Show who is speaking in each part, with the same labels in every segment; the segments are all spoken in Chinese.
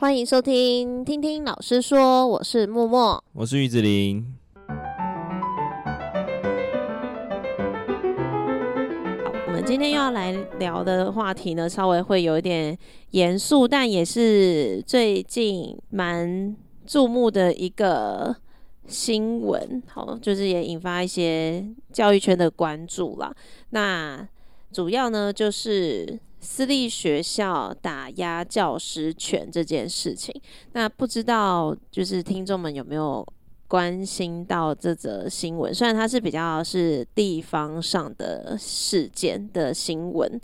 Speaker 1: 欢迎收听，听听老师说，我是默默，
Speaker 2: 我是玉子琳。
Speaker 1: 我们今天要来聊的话题呢，稍微会有一点严肃，但也是最近蛮注目的一个新闻。好，就是也引发一些教育圈的关注啦。那主要呢，就是。私立学校打压教师权这件事情，那不知道就是听众们有没有关心到这则新闻？虽然它是比较是地方上的事件的新闻。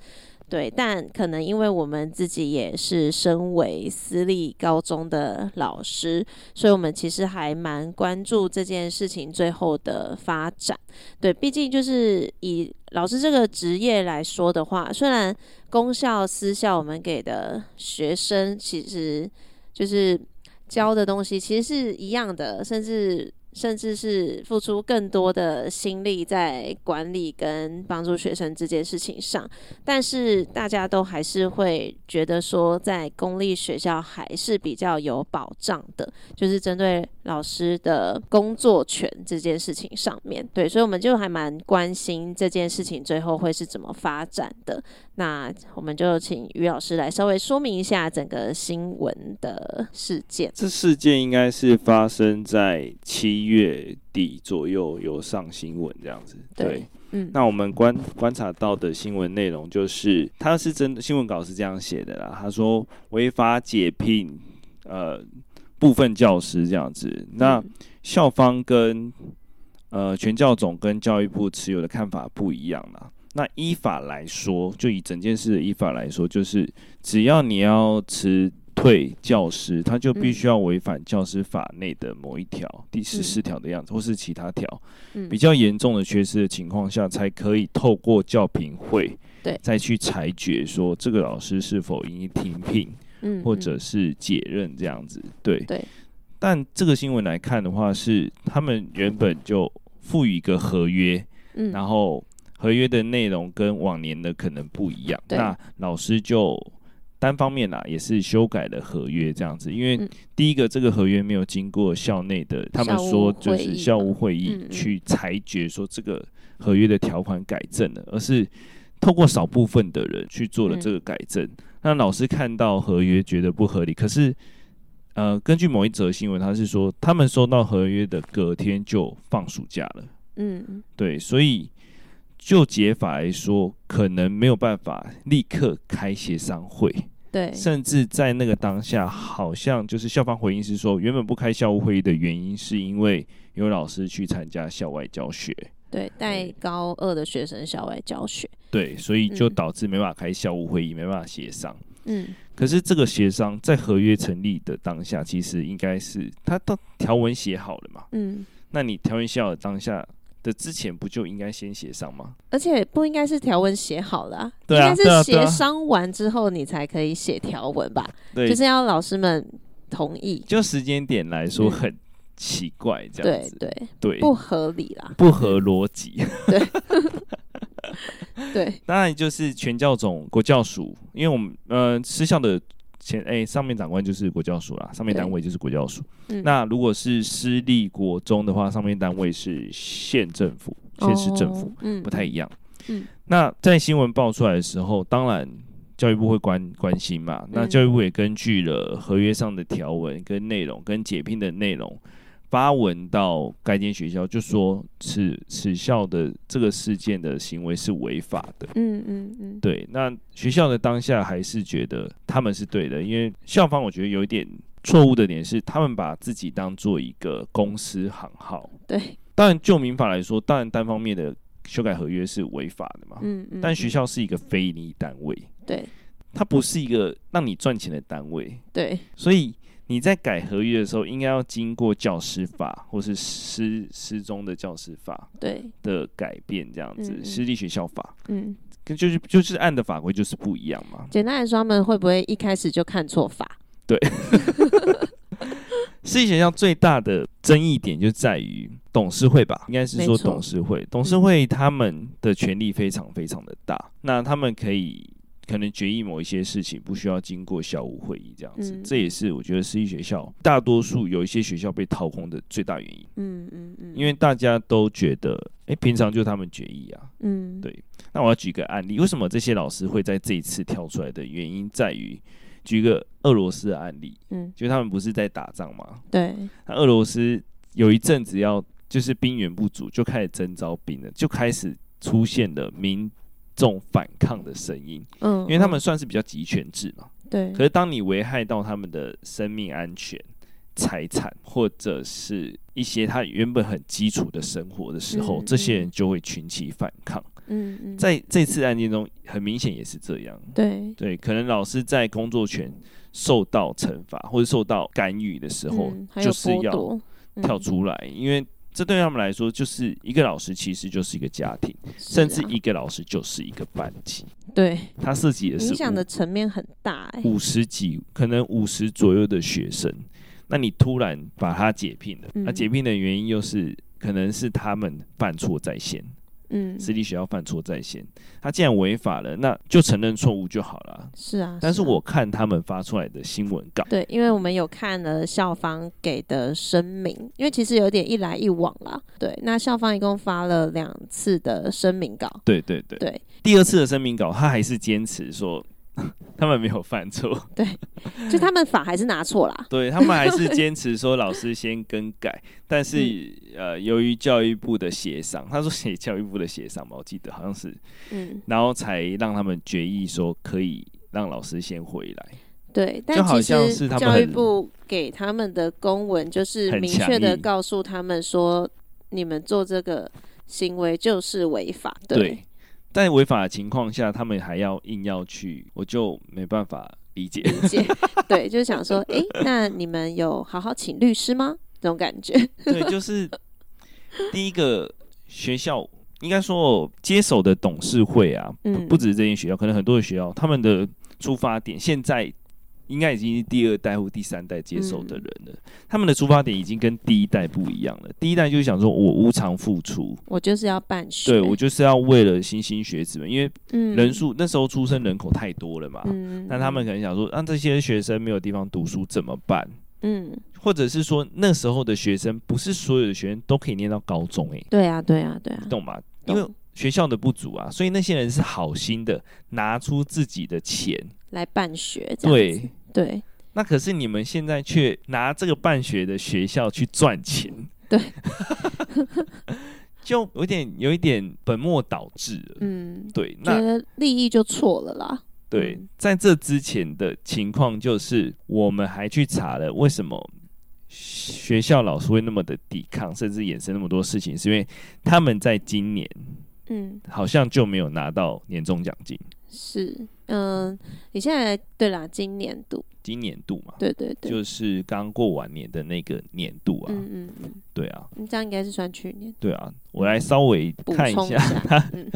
Speaker 1: 对，但可能因为我们自己也是身为私立高中的老师，所以我们其实还蛮关注这件事情最后的发展。对，毕竟就是以老师这个职业来说的话，虽然公校、私校，我们给的学生其实就是教的东西其实是一样的，甚至。甚至是付出更多的心力在管理跟帮助学生这件事情上，但是大家都还是会觉得说，在公立学校还是比较有保障的，就是针对老师的工作权这件事情上面。对，所以我们就还蛮关心这件事情最后会是怎么发展的。那我们就请于老师来稍微说明一下整个新闻的事件。
Speaker 2: 这事件应该是发生在七月底左右有上新闻这样子。对，对嗯。那我们观观察到的新闻内容就是，他是真的新闻稿是这样写的啦。他说违法解聘呃部分教师这样子。那校方跟呃全教总跟教育部持有的看法不一样啦。那依法来说，就以整件事的依法来说，就是只要你要辞退教师，他就必须要违反教师法内的某一条，第十四条的样子，或是其他条，比较严重的缺失的情况下，才可以透过教评会，对。再去裁决说这个老师是否应停聘，或者是解任这样子。对，但这个新闻来看的话，是他们原本就赋予一个合约，然后。合约的内容跟往年的可能不一样，那老师就单方面啦，也是修改了合约这样子。因为第一个，这个合约没有经过校内的，他们说就是校务会议去裁决说这个合约的条款改正了，而是透过少部分的人去做了这个改正。那老师看到合约觉得不合理，可是呃，根据某一则新闻，他是说他们收到合约的隔天就放暑假了。嗯，对，所以。就解法来说，可能没有办法立刻开协商会，对，甚至在那个当下，好像就是校方回应是说，原本不开校务会议的原因，是因为有老师去参加校外教学，对，带高二的学生校外教学，对，所以就导致没办法开校务会议，嗯、没办法协商。嗯，可是这个协商在合约成立的当下，其实应该是他的条文写好了嘛，嗯，那你条文写好的当下。的之前不就应该先协商吗？而且不应该是条文写好了，对啊，应该是协商完之后你才可以写条文吧？对，就是要老师们同意。就时间点来说很奇怪，这样子，对对对，不合理啦，不合逻辑。对 对，当然就是全教总国教署，因为我们呃私校的。前哎、欸，上面长官就是国教署啦，上面单位就是国教署。嗯、那如果是私立国中的话，上面单位是县政府、县市政府，嗯，不太一样。嗯，那在新闻爆出来的时候，当然教育部会关关心嘛。那教育部也根据了合约上的条文跟内容，跟解聘的内容。发文到该间学校，就说此此校的这个事件的行为是违法的。嗯嗯嗯，对。那学校的当下还是觉得他们是对的，因为校方我觉得有一点错误的点是，他们把自己当做一个公司行号。对。当然，就民法来说，当然单方面的修改合约是违法的嘛。嗯嗯。但学校是一个非营利单位。对。它不是一个让你赚钱的单位。对。所以。你在改合约的时候，应该要经过教师法或是师师中的教师法对的改变，这样子对私立学校法，嗯，跟就是就是按的法规就是不一样嘛。简单来说，他们会不会一开始就看错法？对，私立学校最大的争议点就在于董事会吧，应该是说董事会，董事会他们的权力非常非常的大，那他们可以。可能决议某一些事情不需要经过校务会议这样子，
Speaker 1: 嗯、
Speaker 2: 这也是我觉得私立学校大多数有一些学校被掏空的最大原因。
Speaker 1: 嗯嗯嗯，
Speaker 2: 因为大家都觉得，哎、欸，平常就他们决议啊。
Speaker 1: 嗯，
Speaker 2: 对。那我要举个案例，为什么这些老师会在这一次跳出来的原因在于，举个俄罗斯的案例，嗯，就他们不是在打仗吗？
Speaker 1: 对。
Speaker 2: 那俄罗斯有一阵子要就是兵源不足，就开始征招兵了，就开始出现了民众反抗的声音。嗯，因为他们算是比较集权制嘛。
Speaker 1: 对。
Speaker 2: 可是当你危害到他们的生命安全、财产，或者是一些他原本很基础的生活的时候，嗯嗯，这些人就会群起反抗。嗯，嗯，在这次案件中，很明显也是这样。
Speaker 1: 对
Speaker 2: 对，可能老师在工作权受到惩罚或者受到干预的时候，
Speaker 1: 嗯、
Speaker 2: 就是要跳出来，嗯、因为这对他们来说，就是一个老师其实就是一个家庭，啊、甚至一个老师就是一个班级。
Speaker 1: 对，
Speaker 2: 他涉及的是影
Speaker 1: 响的层面很大、欸，
Speaker 2: 五十几，可能五十左右的学生，那你突然把他解聘了，那、嗯、解聘的原因又是可能是他们犯错在先。嗯，私立学校犯错在先，他既然违法了，那就承认错误就好了。
Speaker 1: 是啊，
Speaker 2: 但是我看他们发出来的新闻稿，
Speaker 1: 对，因为我们有看了校方给的声明，因为其实有点一来一往啦。对，那校方一共发了两次的声明稿。
Speaker 2: 对对对
Speaker 1: 对，
Speaker 2: 第二次的声明稿，他还是坚持说。他们没有犯错，
Speaker 1: 对，就他们法还是拿错啦。
Speaker 2: 对，他们还是坚持说老师先更改，但是、嗯、呃，由于教育部的协商，他说写教育部的协商嘛，我记得好像是，嗯，然后才让他们决议说可以让老师先回来。
Speaker 1: 对，但其实教育部给他们的公文就是明确的告诉他们说，你们做这个行为就是违法。对。对
Speaker 2: 在违法的情况下，他们还要硬要去，我就没办法理解。
Speaker 1: 理解，对，就是想说，哎、欸，那你们有好好请律师吗？这种感觉。
Speaker 2: 对，就是第一个学校，应该说接手的董事会啊，嗯、不只是这间学校，可能很多的学校，他们的出发点现在。应该已经是第二代或第三代接手的人了，嗯，他们的出发点已经跟第一代不一样了。第一代就是想说，我无偿付出，
Speaker 1: 我就是要办学，
Speaker 2: 对，我就是要为了新兴学子们，因为人数，嗯、那时候出生人口太多了嘛，嗯，那他们可能想说，让，啊、这些学生没有地方读书怎么办？嗯，或者是说那时候的学生不是所有的学生都可以念到高中，欸，哎，
Speaker 1: 对啊，对啊，对啊，
Speaker 2: 懂吗？因为学校的不足啊，所以那些人是好心的，拿出自己的钱。
Speaker 1: 来办学，
Speaker 2: 对。
Speaker 1: 对，
Speaker 2: 那可是你们现在却拿这个办学的学校去赚钱，
Speaker 1: 对，
Speaker 2: 就有点有一点本末倒置了，嗯，对，那
Speaker 1: 利益就错了啦。
Speaker 2: 对，在这之前的情况就是，我们还去查了为什么学校老师会那么的抵抗，甚至衍生那么多事情，是因为他们在今年，嗯，好像就没有拿到年终奖金。
Speaker 1: 是，嗯、呃，你现在对啦，今年度，
Speaker 2: 今年度嘛，
Speaker 1: 对对对，
Speaker 2: 就是刚过完年的那个年度啊，嗯嗯嗯，对啊，
Speaker 1: 你这样应该是算去年，
Speaker 2: 对啊，我来稍微看一下他、嗯、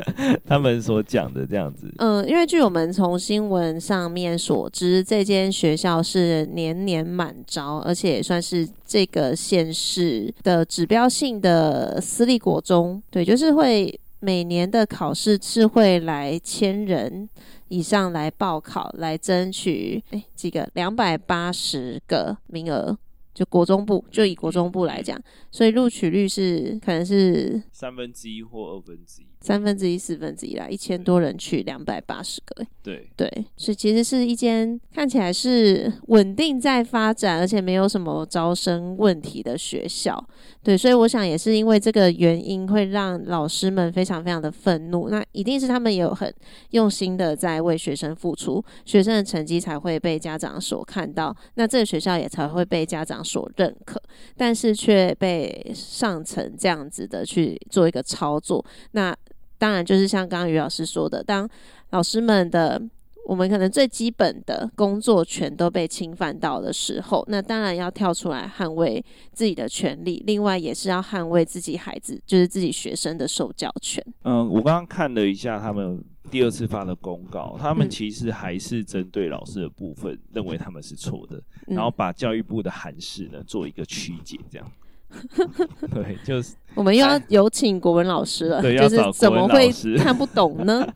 Speaker 2: 他们所讲的这样子，
Speaker 1: 嗯、呃，因为据我们从新闻上面所知，这间学校是年年满招，而且也算是这个县市的指标性的私立国中，对，就是会。每年的考试是会来千人以上来报考，来争取诶几个两百八十个名额，就国中部，就以国中部来讲，所以录取率是可能是
Speaker 2: 三分之一或二分之一。
Speaker 1: 三分之一、四分之一啦，一千多人去两百八十个，
Speaker 2: 对
Speaker 1: 对，所以其实是一间看起来是稳定在发展，而且没有什么招生问题的学校，对，所以我想也是因为这个原因，会让老师们非常非常的愤怒。那一定是他们也有很用心的在为学生付出，学生的成绩才会被家长所看到，那这个学校也才会被家长所认可，但是却被上层这样子的去做一个操作，那。当然，就是像刚刚于老师说的，当老师们的我们可能最基本的工作权都被侵犯到的时候，那当然要跳出来捍卫自己的权利。另外，也是要捍卫自己孩子，就是自己学生的受教权。
Speaker 2: 嗯，我刚刚看了一下他们第二次发的公告，他们其实还是针对老师的部分，认为他们是错的，然后把教育部的函释呢做一个曲解，这样。对，就是
Speaker 1: 我们又要有请国文老师了，对就是怎么会看不懂呢？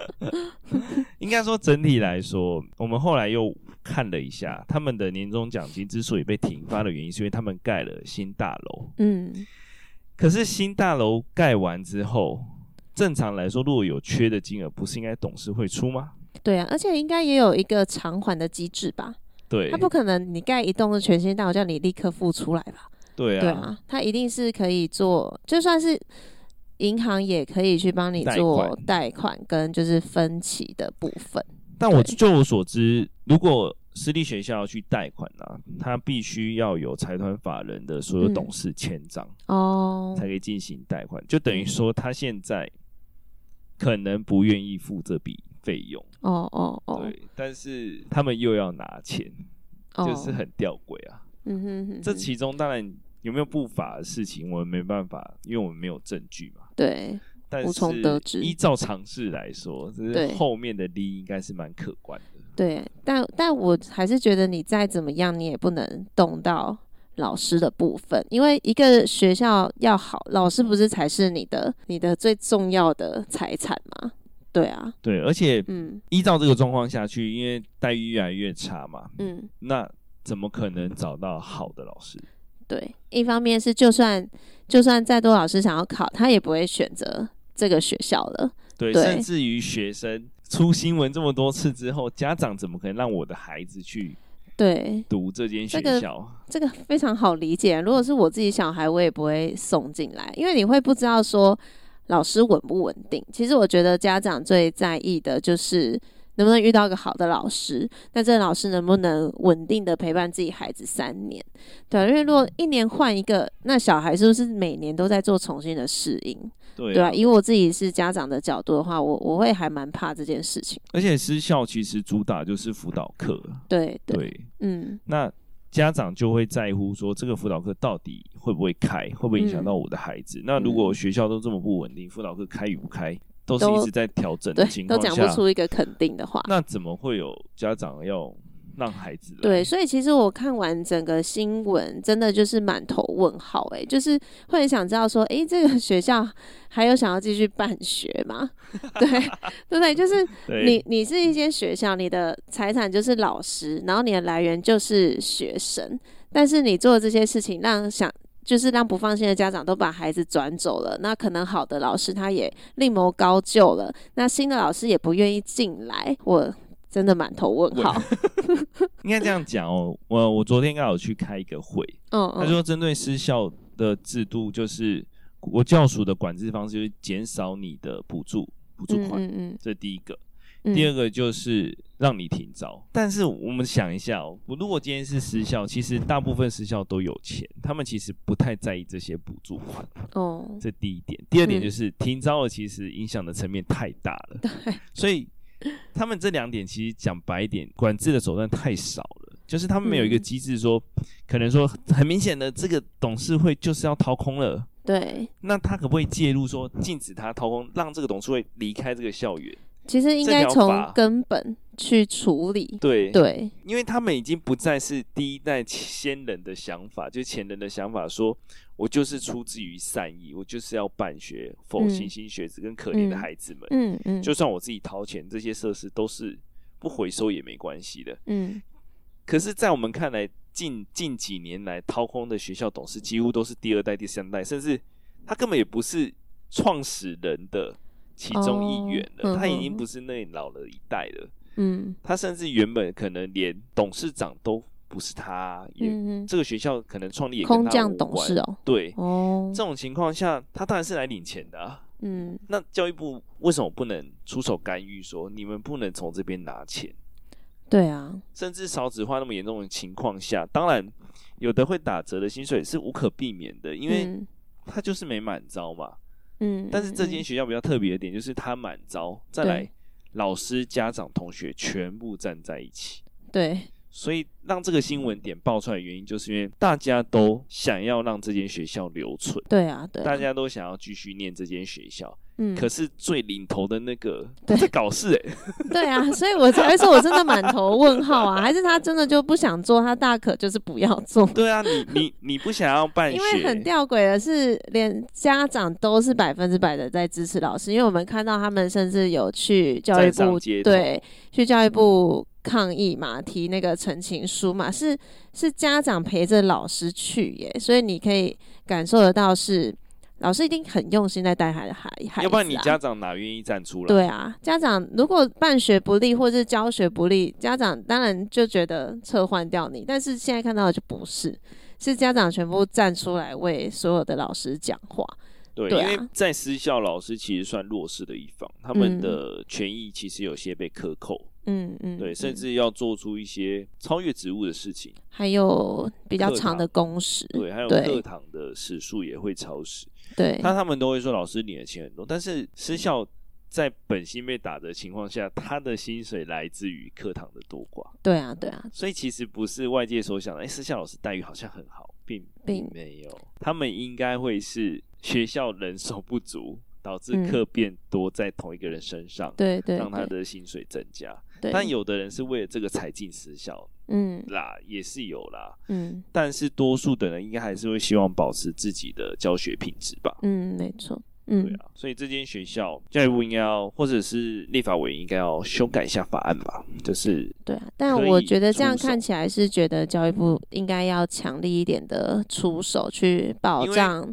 Speaker 2: 应该说整体来说，我们后来又看了一下，他们的年终奖金之所以被停发的原因，是因为他们盖了新大楼。
Speaker 1: 嗯，
Speaker 2: 可是新大楼盖完之后，正常来说，如果有缺的金额，不是应该董事会出吗？
Speaker 1: 对啊，而且应该也有一个偿还的机制吧？
Speaker 2: 对，
Speaker 1: 他不可能你盖一栋是全新大楼，叫你立刻付出来吧？
Speaker 2: 对啊，
Speaker 1: 对啊，他一定是可以做，就算是。银行也可以去帮你做贷款跟就是分期的部分。
Speaker 2: 但我就我所知，如果私立学校要去贷款呢、啊，他必须要有财团法人的所有董事签章哦，才可以进行贷款。就等于说，他现在可能不愿意付这笔费用。
Speaker 1: 哦哦哦，
Speaker 2: 对，但是他们又要拿钱，就是很吊诡啊。嗯哼哼，这其中当然。有没有不法的事情？我们没办法，因为我们没有证据嘛。
Speaker 1: 对，但从得知。
Speaker 2: 依照常识来说，就是后面的利益应该是蛮可观的。
Speaker 1: 对，但但我还是觉得，你再怎么样，你也不能动到老师的部分，因为一个学校要好，老师不是才是你的你的最重要的财产吗？对啊，
Speaker 2: 对，而且嗯，依照这个状况下去，因为待遇越来越差嘛，嗯，那怎么可能找到好的老师？
Speaker 1: 对，一方面是就算就算再多老师想要考，他也不会选择这个学校了。
Speaker 2: 对，对甚至于学生出新闻这么多次之后，家长怎么可能让我的孩子去对读这间学校？
Speaker 1: 这个、这个非常好理解。如果是我自己小孩，我也不会送进来，因为你会不知道说老师稳不稳定。其实我觉得家长最在意的就是。能不能遇到一个好的老师？那这个老师能不能稳定的陪伴自己孩子三年？对，因为如果一年换一个，那小孩是不是每年都在做重新的适应？对啊，对啊，以我自己是家长的角度的话，我我会还蛮怕这件事情。
Speaker 2: 而且私校其实主打就是辅导
Speaker 1: 课，对
Speaker 2: 对，嗯，那家长就会在乎说这个辅导课到底会不会开，会不会影响到我的孩子？嗯，那如果学校都这么不稳定，辅导课开与不开？都是一直在调整的情况下，
Speaker 1: 都讲不出一个肯定的话。
Speaker 2: 那怎么会有家长要让孩子？
Speaker 1: 对，所以其实我看完整个新闻，真的就是满头问号。哎，就是会很想知道说，哎、欸，这个学校还有想要继续办学吗？对，对不对？就是你，你是一间学校，你的财产就是老师，然后你的来源就是学生，但是你做的这些事情，让想。就是让不放心的家长都把孩子转走了，那可能好的老师他也另谋高就了，那新的老师也不愿意进来，我真的满头问号。
Speaker 2: 应该这样讲哦，我我昨天刚好去开一个会，嗯，他说针对失效的制度，就是国教署的管制方式，就是减少你的补助补助款，嗯嗯，这是第一个。第二个就是让你停招，但是我们想一下哦，我如果今天是失效，其实大部分失效都有钱，他们其实不太在意这些补助款。哦，这第一点。第二点就是停招了，其实影响的层面太大了。对，所以他们这两点其实讲白一点，管制的手段太少了，就是他们没有一个机制说，可能说很明显的这个董事会就是要掏空了。
Speaker 1: 对，
Speaker 2: 那他可不可以介入说禁止他掏空，让这个董事会离开这个校园？
Speaker 1: 其实应该从根本去处理。
Speaker 2: 对
Speaker 1: 对，
Speaker 2: 因为他们已经不再是第一代先人的想法，就前人的想法说，说我就是出自于善意，我就是要办学，否新兴学子跟可怜的孩子们。嗯嗯，嗯，就算我自己掏钱，这些设施都是不回收也没关系的。嗯，可是，在我们看来，近近几年来掏空的学校董事几乎都是第二代、第三代，甚至他根本也不是创始人的。其中一员了，哦，他已经不是那老了一代了。嗯，他甚至原本可能连董事长都不是他，也，嗯，这个学校可能创立也跟他无关。空降董事哦，对，哦，这种情况下，他当然是来领钱的啊。嗯，那教育部为什么不能出手干预，说你们不能从这边拿钱？
Speaker 1: 对啊，
Speaker 2: 甚至少子化那么严重的情况下，当然有的会打折的薪水是无可避免的，因为他就是没满招嘛。嗯，但是这间学校比较特别的点就是他满招，再来老师、家长、同学全部站在一起。
Speaker 1: 对，
Speaker 2: 所以让这个新闻点爆出来的原因，就是因为大家都想要让这间学校留存。
Speaker 1: 对啊，对，
Speaker 2: 大家都想要继续念这间学校，嗯，可是最领头的那个在搞事哎、欸，
Speaker 1: 对啊，所以我才说我真的满头问号啊，还是他真的就不想做，他大可就是不要做。
Speaker 2: 对啊，你你你不想要办学，
Speaker 1: 因为很吊诡的是，连家长都是百分之百的在支持老师，因为我们看到他们甚至有去教育部对去教育部抗议嘛，提那个陈情书嘛，是是家长陪着老师去耶，所以你可以感受得到是。老师一定很用心在带孩子，孩孩、啊，
Speaker 2: 要不然你家长哪愿意站出来？
Speaker 1: 对啊，家长如果办学不力或者是教学不力，家长当然就觉得撤换掉你。但是现在看到的就不是，是家长全部站出来为所有的老师讲话。
Speaker 2: 对，对啊、因为在私校，老师其实算弱势的一方，他们的权益其实有些被克扣。嗯嗯，对，甚至要做出一些超越职务的事情，
Speaker 1: 还有比较长的工时，
Speaker 2: 对，还有课堂的时数也会超时。
Speaker 1: 对，
Speaker 2: 那他们都会说老师领的钱很多，但是私校在本薪被打的情况下，他的薪水来自于课堂的多寡。
Speaker 1: 对啊，对啊，
Speaker 2: 所以其实不是外界所想的，哎，私校老师待遇好像很好，并并没有，他们应该会是学校人手不足，导致课变多在同一个人身上，
Speaker 1: 对对，
Speaker 2: 让他的薪水增加。但有的人是为了这个才进私校，嗯啦，也是有啦，
Speaker 1: 嗯。
Speaker 2: 但是多数的人应该还是会希望保持自己的教学品质吧？
Speaker 1: 嗯，没错，嗯，
Speaker 2: 对啊。所以这间学校教育部应该要，或者是立法委员应该要修改一下法案吧？就是
Speaker 1: 对啊。但我觉得这样看起来是觉得教育部应该要强力一点的出手去保障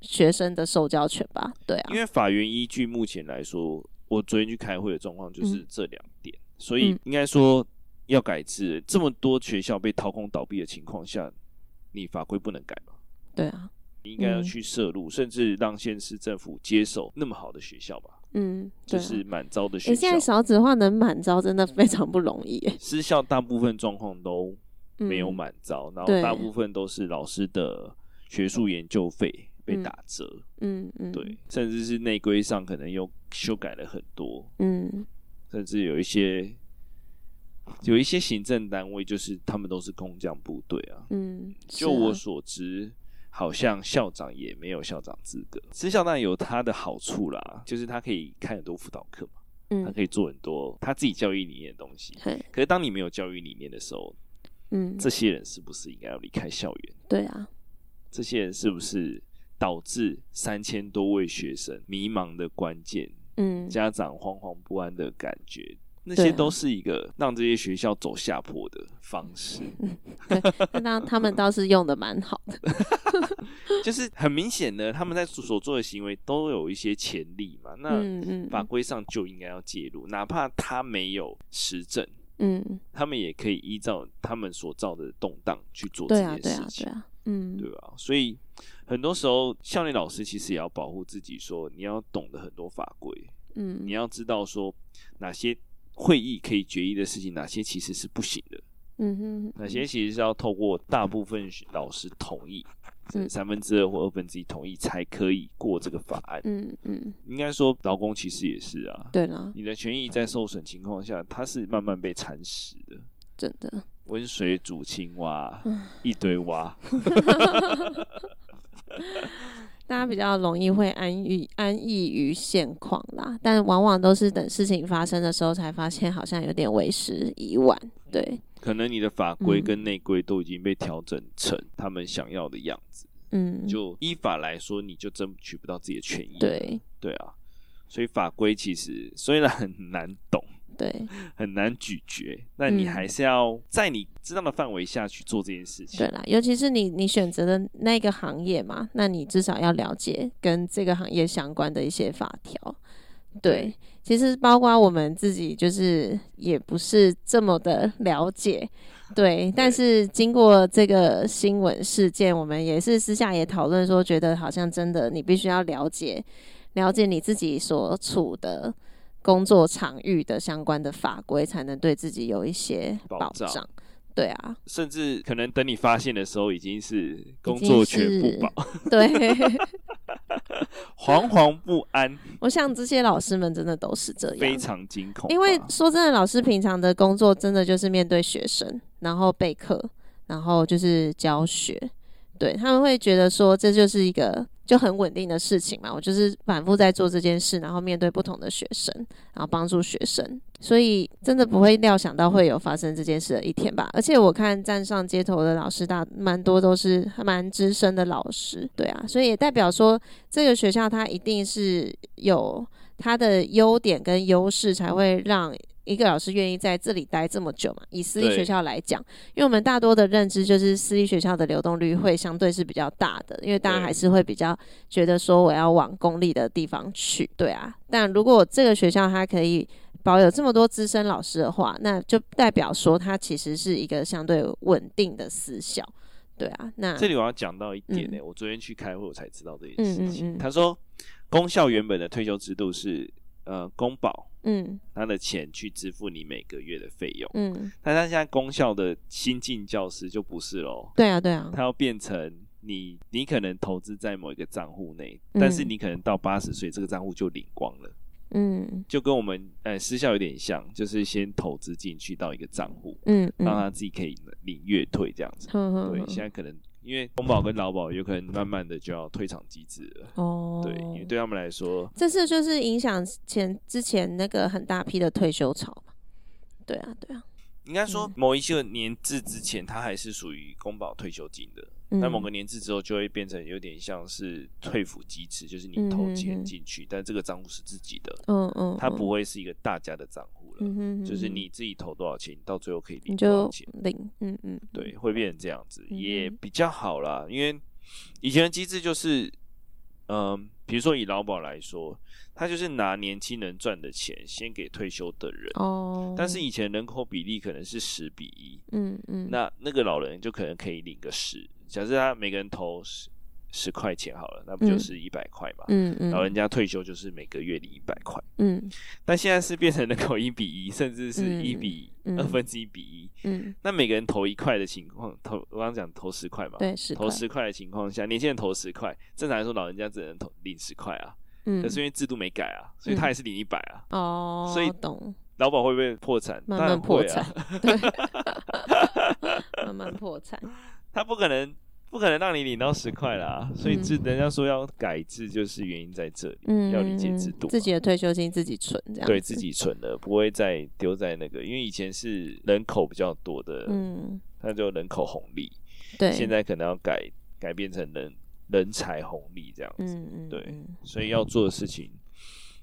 Speaker 1: 学生的受教权吧？对啊。
Speaker 2: 因为法院依据目前来说，我昨天去开会的状况就是这两点。嗯所以应该说要改制，这么多学校被掏空倒闭的情况下，你法规不能改吗？
Speaker 1: 对啊，
Speaker 2: 你应该要去涉入，甚至让县市政府接手那么好的学校吧。
Speaker 1: 嗯，
Speaker 2: 就是满招的学校。
Speaker 1: 现在少子化能满招真的非常不容易。
Speaker 2: 私校大部分状况都没有满招，然后大部分都是老师的学术研究费被打折。
Speaker 1: 嗯嗯，
Speaker 2: 对，甚至是内规上可能又修改了很多。
Speaker 1: 嗯。
Speaker 2: 甚至有一些有一些行政单位，就是他们都是空降部队啊。
Speaker 1: 嗯，
Speaker 2: 就我所知，好像校长也没有校长资格。私校当然有他的好处啦，就是他可以开很多辅导课嘛，嗯，他可以做很多他自己教育理念的东西。可是当你没有教育理念的时候，
Speaker 1: 嗯，
Speaker 2: 这些人是不是应该要离开校园？
Speaker 1: 对啊，
Speaker 2: 这些人是不是导致三千多位学生迷茫的关键？
Speaker 1: 嗯，
Speaker 2: 家长惶惶不安的感觉，那些都是一个让这些学校走下坡的方式。
Speaker 1: 那他们倒是用的蛮好的，
Speaker 2: 就是很明显的，他们在所做的行为都有一些潜力嘛。那法规上就应该要介入，哪怕他没有实证，
Speaker 1: 嗯，
Speaker 2: 他们也可以依照他们所造的动荡去做这件事情。
Speaker 1: 对啊，对啊，对啊，嗯，
Speaker 2: 对吧？所以。很多时候，校内老师其实也要保护自己，说你要懂得很多法规，
Speaker 1: 嗯，
Speaker 2: 你要知道说哪些会议可以决议的事情，哪些其实是不行的，
Speaker 1: 嗯哼，
Speaker 2: 哪些其实是要透过大部分老师同意，嗯，三分之二或二分之一同意才可以过这个法案，
Speaker 1: 嗯嗯，
Speaker 2: 应该说劳工其实也是啊，
Speaker 1: 对了，
Speaker 2: 你的权益在受损情况下，它是慢慢被蚕食的，
Speaker 1: 真的，
Speaker 2: 温水煮青蛙，一堆蛙。
Speaker 1: 大家比较容易会安于安逸于现况啦，但往往都是等事情发生的时候才发现，好像有点为时已晚。对，
Speaker 2: 可能你的法规跟内规都已经被调整成他们想要的样子。
Speaker 1: 嗯，
Speaker 2: 就依法来说，你就争取不到自己的权益。
Speaker 1: 对，
Speaker 2: 对啊，所以法规其实虽然很难懂。
Speaker 1: 对，
Speaker 2: 很难咀嚼，那你还是要在你知道的范围下去做这件事情。
Speaker 1: 对啦，尤其是你你选择的那个行业嘛，那你至少要了解跟这个行业相关的一些法条。对，其实包括我们自己，就是也不是这么的了解。对，但是经过这个新闻事件，我们也是私下也讨论说，觉得好像真的你必须要了解，了解你自己所处的。工作场域的相关的法规，才能对自己有一些保障。对啊，
Speaker 2: 甚至可能等你发现的时候，已经是工作全不保。
Speaker 1: 对，
Speaker 2: 惶惶不安。
Speaker 1: 我想这些老师们真的都是这样，
Speaker 2: 非常惊恐。
Speaker 1: 因为说真的，老师平常的工作真的就是面对学生，然后备课，然后就是教学。对，他们会觉得说这就是一个就很稳定的事情嘛，我就是反复在做这件事，然后面对不同的学生，然后帮助学生，所以真的不会料想到会有发生这件事的一天吧。而且我看站上街头的老师大蛮多都是蛮资深的老师，对啊，所以也代表说这个学校它一定是有它的优点跟优势，才会让。一个老师愿意在这里待这么久嘛？以私立学校来讲，因为我们大多的认知就是私立学校的流动率会相对是比较大的，因为大家还是会比较觉得说我要往公立的地方去，对啊。但如果这个学校它可以保有这么多资深老师的话，那就代表说它其实是一个相对稳定的私校，对啊。那
Speaker 2: 这里我要讲到一点呢、欸，嗯、我昨天去开会我才知道这件事情。嗯嗯嗯他说，公校原本的退休制度是。呃，公保，嗯，他的钱去支付你每个月的费用，嗯，但他现在公校的新进教师就不是喽，
Speaker 1: 对啊，对啊，
Speaker 2: 他要变成你，你可能投资在某一个账户内，嗯、但是你可能到八十岁，这个账户就领光了，嗯，就跟我们呃私校有点像，就是先投资进去到一个账户，嗯，让他自己可以领月退这样子，对，现在可能。因为公保跟劳保有可能慢慢的就要退场机制了哦，对，因为对他们来说，
Speaker 1: 这是就是影响前之前那个很大批的退休潮嘛，对啊，对啊。
Speaker 2: 应该说，某一些年制之前，它还是属于公保退休金的。那、嗯、某个年制之后，就会变成有点像是退抚机制，就是你投钱进去，但这个账户是自己的。嗯嗯，它不会是一个大家的账户了。就是你自己投多少钱，到最后可以领多少钱。领，嗯嗯，对，会变成这样子，也比较好啦。因为以前的机制就是，嗯、呃，比如说以劳保来说。他就是拿年轻人赚的钱先给退休的人，哦，但是以前人口比例可能是十比一，嗯嗯，那那个老人就可能可以领个十，假设他每个人投十十块钱好了，那不就是一百块嘛，嗯嗯，老人家退休就是每个月领一百块，嗯，但现在是变成人口一比一，甚至是一比二分之一比一，嗯，那每个人投一块的情况，投我刚刚讲投十块嘛，对，投十块的情况下，年轻人投十块，正常来说老人家只能投领十块啊。嗯，可是因为制度没改啊，所以他还是领一百啊。哦，所以懂。劳保会不会破产？
Speaker 1: 慢慢破产。对，慢慢破产。
Speaker 2: 他不可能，不可能让你领到十块啦。所以制，人家说要改制，就是原因在这里。嗯，要理解制度。
Speaker 1: 自己的退休金自己存，这样。
Speaker 2: 对自己存的，不会再丢在那个，因为以前是人口比较多的，嗯，那就人口红利。对。现在可能要改，改变成人。人才红利这样子，嗯嗯、对，所以要做的事情，嗯、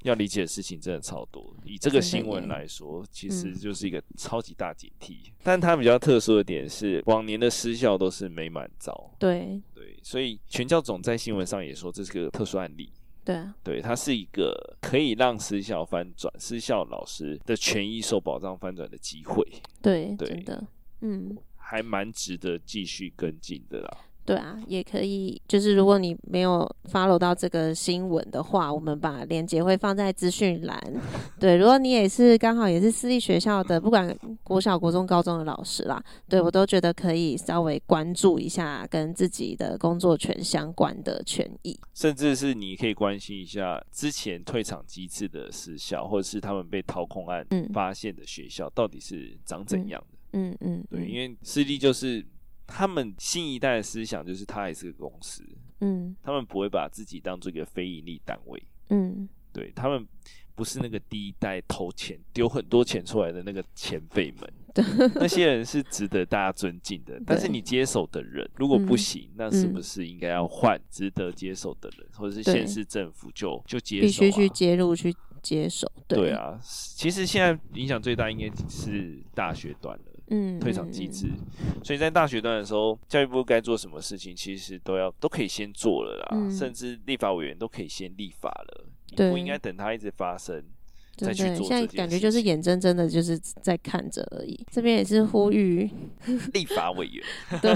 Speaker 2: 要理解的事情真的超多。以这个新闻来说，其实就是一个超级大警惕。嗯、但它比较特殊的点是，往年的失效都是没满招，
Speaker 1: 对
Speaker 2: 对，所以全教总在新闻上也说这是个特殊案例。
Speaker 1: 对啊，
Speaker 2: 对，它是一个可以让失校翻转、失校老师的权益受保障翻转的机会。
Speaker 1: 对，对真的，嗯，
Speaker 2: 还蛮值得继续跟进的啦。
Speaker 1: 对啊，也可以。就是如果你没有 follow 到这个新闻的话，我们把链接会放在资讯栏。对，如果你也是刚好也是私立学校的，不管国小、国中、高中的老师啦，对我都觉得可以稍微关注一下跟自己的工作权相关的权益，
Speaker 2: 甚至是你可以关心一下之前退场机制的私校，或者是他们被掏空案发现的学校到底是长怎样的？嗯嗯对，因为私立就是。他们新一代的思想就是，他还是个公司，嗯，他们不会把自己当做一个非盈利单位，嗯，对，他们不是那个第一代投钱丢很多钱出来的那个前辈们，对。那些人是值得大家尊敬的。但是你接手的人如果不行，嗯、那是不是应该要换值得接手的人，或者是县市政府就就接手、啊，必须
Speaker 1: 去介入去接手？对，
Speaker 2: 对啊，其实现在影响最大应该是大学端了。嗯，退场机制，所以在大学段的时候，教育部该做什么事情，其实都要都可以先做了啦，嗯、甚至立法委员都可以先立法了，对，不应该等它一直发生再去做。
Speaker 1: 现在感觉就是眼睁睁的，就是在看着而已。这边也是呼吁
Speaker 2: 立法委员。
Speaker 1: 对，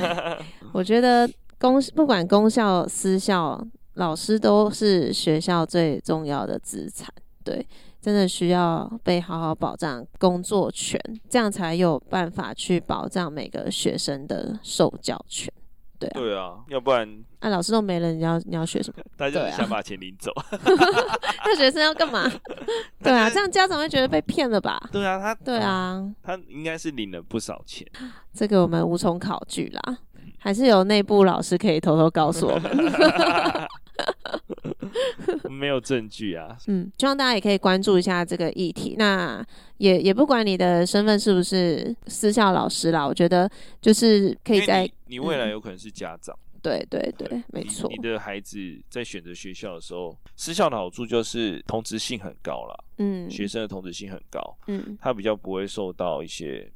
Speaker 1: 我觉得公不管公校私校，老师都是学校最重要的资产。对。真的需要被好好保障工作权，这样才有办法去保障每个学生的受教权。对啊，
Speaker 2: 对啊，要不然
Speaker 1: 啊，老师都没了，你要你要学什么？
Speaker 2: 大家想把钱领走
Speaker 1: 那学生要干嘛？对啊，这样家长会觉得被骗了吧？
Speaker 2: 对啊，他
Speaker 1: 对啊，
Speaker 2: 他应该是领了不少钱，
Speaker 1: 这个我们无从考据啦。还是有内部老师可以偷偷告诉我们。
Speaker 2: 没有证据啊。
Speaker 1: 嗯，希望大家也可以关注一下这个议题。那也也不管你的身份是不是私校老师啦，我觉得就是可以在
Speaker 2: 你，你未来有可能是家长。
Speaker 1: 嗯、对对对，对没错。
Speaker 2: 你的孩子在选择学校的时候，私校的好处就是同质性很高啦。嗯，学生的同质性很高。嗯，他比较不会受到一些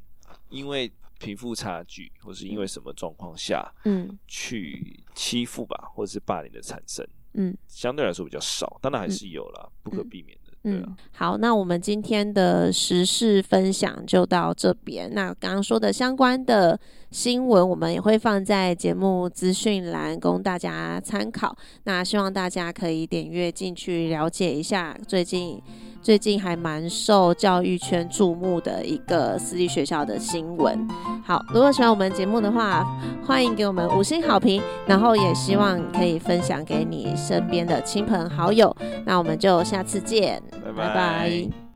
Speaker 2: 因为。贫富差距，或是因为什么状况下，嗯，去欺负吧，或者是霸凌的产生，嗯，相对来说比较少，当然还是有啦，嗯、不可避免的，对啊。
Speaker 1: 嗯，好，那我们今天的时事分享就到这边。那刚刚说的相关的新闻，我们也会放在节目资讯栏供大家参考。那希望大家可以点阅进去了解一下最近。最近还蛮受教育圈注目的一个私立学校的新闻。好，如果喜欢我们节目的话，欢迎给我们五星好评，然后也希望可以分享给你身边的亲朋好友。那我们就下次见，拜拜。拜拜。